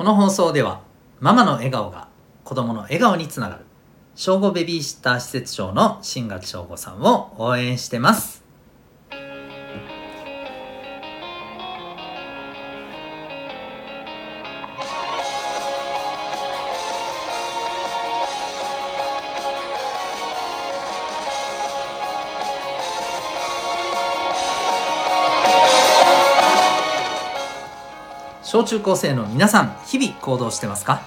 この放送ではママの笑顔が子供の笑顔につながる小5ベビーシッター施設長の新垣翔吾さんを応援してます。小中高生の皆さん日々行動してますか？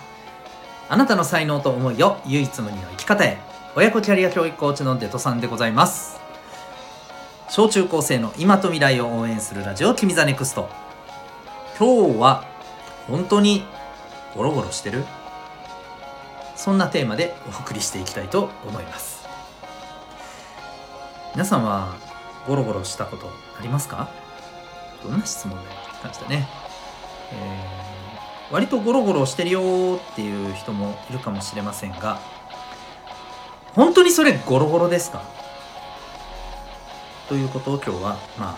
あなたの才能と思いを唯一無二の生き方へ親子キャリア教育コーチのデトさんでございます。小中高生の今と未来を応援するラジオ君 the NEXT。今日は本当にゴロゴロしてる？そんなテーマでお送りしていきたいと思います。皆さんはゴロゴロしたことありますか？どんな質問だよって感じだね。えー、割とゴロゴロしてるよっていう人もいるかもしれませんが本当にそれゴロゴロですか？ということを今日はまあ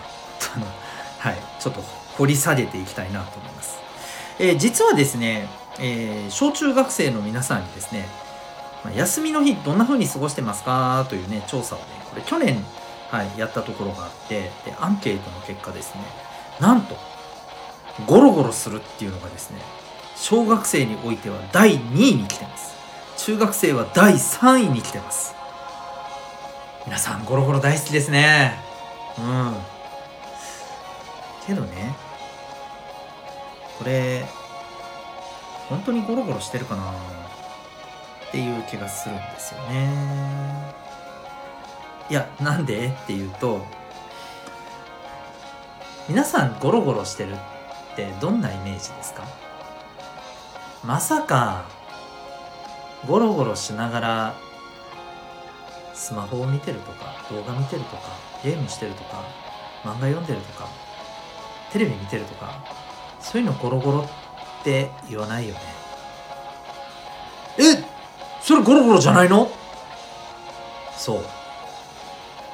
はいちょっと掘り下げていきたいなと思います、えー、実はですね、えー、小中学生の皆さんにですね、ま、休みの日どんな風に過ごしてますかというね調査をねこれ去年、はい、やったところがあってでアンケートの結果ですねなんとゴロゴロするっていうのがですね小学生においては第2位に来てます。中学生は第3位に来てます。皆さんゴロゴロ大好きですね。うん。けどねこれ本当にゴロゴロしてるかなっていう気がするんですよね。いやなんでっていうと皆さんゴロゴロしてるっってどんなイメージですか？まさかゴロゴロしながらスマホを見てるとか動画見てるとかゲームしてるとか漫画読んでるとかテレビ見てるとかそういうのゴロゴロって言わないよね。えそれゴロゴロじゃないの？そう。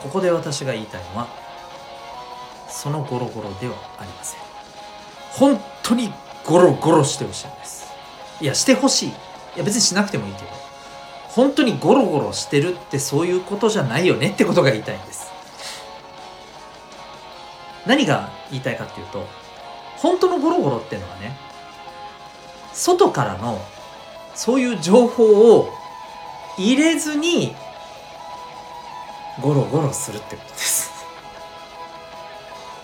ここで私が言いたいのはそのゴロゴロではありません。本当にゴロゴロしてほしいんですいやしてほしい。いや別にしなくてもいいけど。本当にゴロゴロしてるってそういうことじゃないよねってことが言いたいんです。何が言いたいかっていうと本当のゴロゴロっていうのはね外からのそういう情報を入れずにゴロゴロするってことです。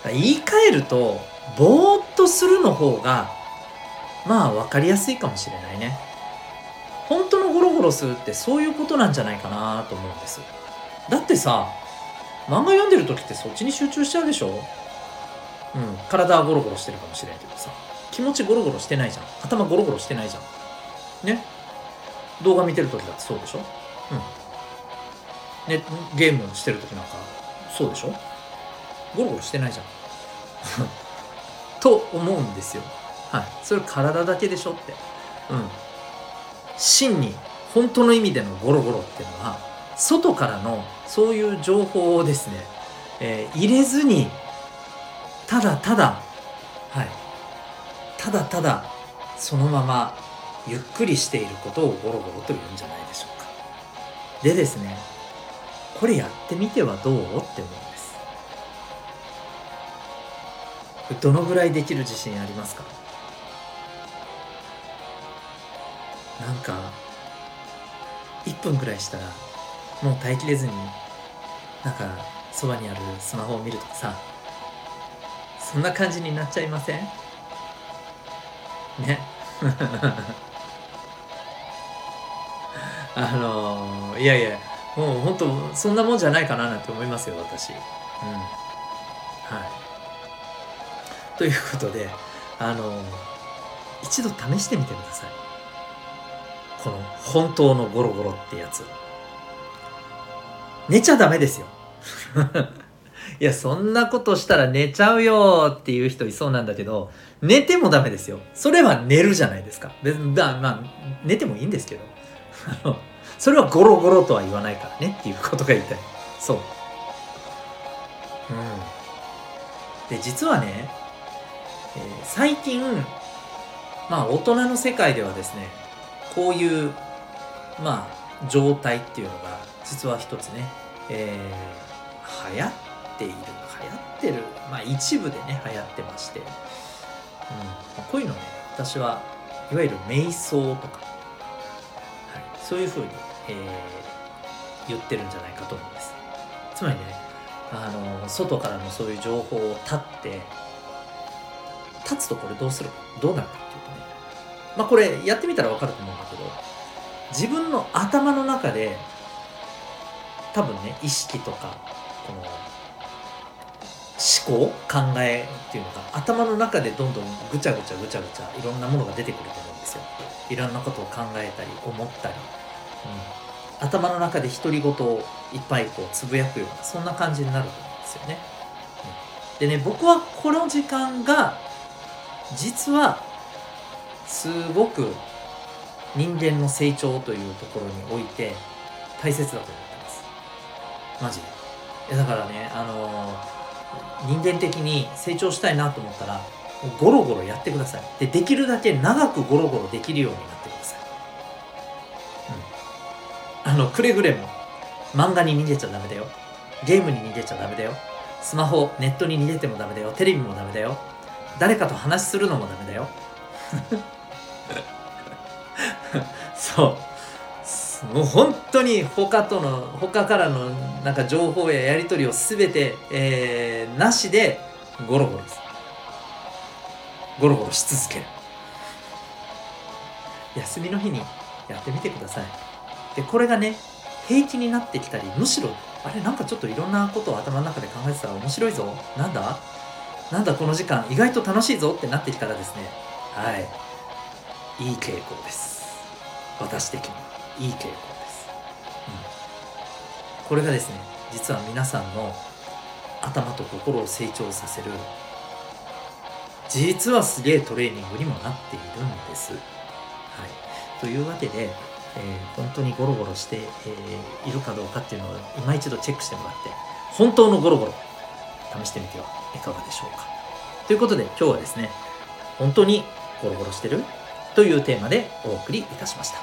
言い換えるとぼーっとするの方がまあ分かりやすいかもしれないね。本当のゴロゴロするってそういうことなんじゃないかなと思うんです。だってさ漫画読んでる時ってそっちに集中しちゃうでしょ？うん体はゴロゴロしてるかもしれないけどさ。気持ちゴロゴロしてないじゃん。頭ゴロゴロしてないじゃん。ね？動画見てる時だってそうでしょ？うん。ねゲームしてる時なんかそうでしょ？ゴロゴロしてないじゃん。と思うんですよ。はい。それ体だけでしょって。うん。真に本当の意味でのゴロゴロっていうのは外からのそういう情報をですね、えー、入れずにただただはい。ただただそのままゆっくりしていることをゴロゴロと言うんじゃないでしょうか。でですねこれやってみてはどう？って思う。どのぐらいできる自信ありますか？なんか1分ぐらいしたらもう耐えきれずになんかそばにあるスマホを見るとかさ。そんな感じになっちゃいません？ね。あのー、いやいやもう本当そんなもんじゃないかななんて思いますよ私。うん。はい。ということであの、一度試してみてください。この本当のゴロゴロってやつ。寝ちゃダメですよ。いやそんなことしたら寝ちゃうよっていう人いそうなんだけど寝てもダメですよ。それは寝るじゃないですか。別にまあ寝てもいいんですけど。それはゴロゴロとは言わないからねっていうことが言いたい。そう。うん。で実はね、えー、最近まあ大人の世界ではですねこういうまあ状態っていうのが実は一つね、えー、流行っている流行ってるまあ一部でね流行ってまして、うんまあ、こういうのね私はいわゆる瞑想とか、はい、そういうふうに、えー、言ってるんじゃないかと思うんです。つまりねあの外からのそういう情報を立って立つとこれどうするどうなるかっていうとね。まあこれやってみたら分かると思うんだけど自分の頭の中で多分ね意識とかこの思考考えっていうのが頭の中でどんどんぐちゃぐちゃぐちゃぐちゃいろんなものが出てくると思うんですよ。いろんなことを考えたり思ったり、うん、頭の中で独り言をいっぱいこうつぶやくようなそんな感じになると思うんですよね、うん、でね僕はこの時間が実はすごく人間の成長というところにおいて大切だと思ってます。マジで。だからねあのー、人間的に成長したいなと思ったらゴロゴロやってください。でできるだけ長くゴロゴロできるようになってください、うん、あのくれぐれも漫画に逃げちゃダメだよ。ゲームに逃げちゃダメだよ。スマホネットに逃げてもダメだよ。テレビもダメだよ。誰かと話するのもダメだよ。そう。もう本当に他との他からのなんか情報ややり取りを全て、えー、なしでゴロゴロですゴロゴロし続ける。休みの日にやってみてください。でこれがね平気になってきたりむしろあれなんかちょっといろんなことを頭の中で考えてたら面白いぞ。なんだなんだこの時間意外と楽しいぞってなってきたらですねはい。いい傾向です。私的にいい傾向です、うん、これがですね実は皆さんの頭と心を成長させる実はすげえトレーニングにもなっているんです。はい、というわけで、えー、本当にゴロゴロして、えー、いるかどうかっていうのを今一度チェックしてもらって本当のゴロゴロ試してみてはいかがでしょうか。ということで今日はですね本当にゴロゴロしてる？というテーマでお送りいたしました。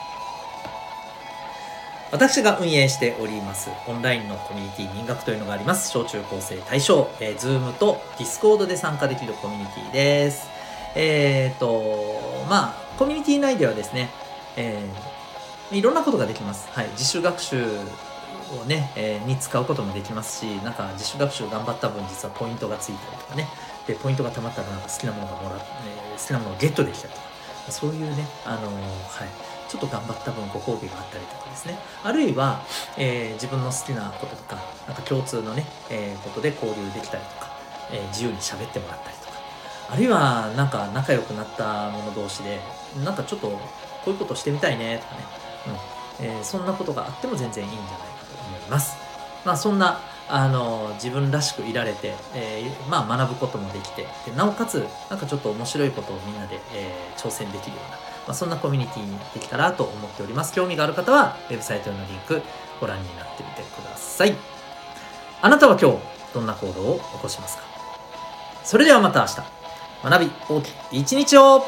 私が運営しておりますオンラインのコミュニティ民学というのがあります。小中高生対象、えー、Zoom と Discord で参加できるコミュニティです。えっ、ー、と、まあ、コミュニティ内ではですね、えー、いろんなことができます。はい、自主学習をね、えー、に使うこともできますし、なんか自主学習頑張った分実はポイントがついたりとかね、で、ポイントが貯まったらなんか好きなものがもら、えー、好きなものをゲットできたりとか、そういうね、あのー、はい、ちょっと頑張った分ご褒美があったりとかですね。あるいは、え、自分の好きなこととかなんか共通のね、え、ことで交流できたりとか、え、自由に喋ってもらったりとか。あるいはなんか仲良くなった者同士でなんかちょっとこういうことしてみたいねとかね、うん。えー、そんなことがあっても全然いいんじゃないますまあそんなあの自分らしくいられて、えー、まあ学ぶこともできてでなおかつなんかちょっと面白いことをみんなで、えー、挑戦できるようなまあ、そんなコミュニティにできたらと思っております。興味がある方は、ウェブサイトのリンクご覧になってみてください。あなたは今日、どんな行動を起こしますか？それではまた明日、学び大きい一日を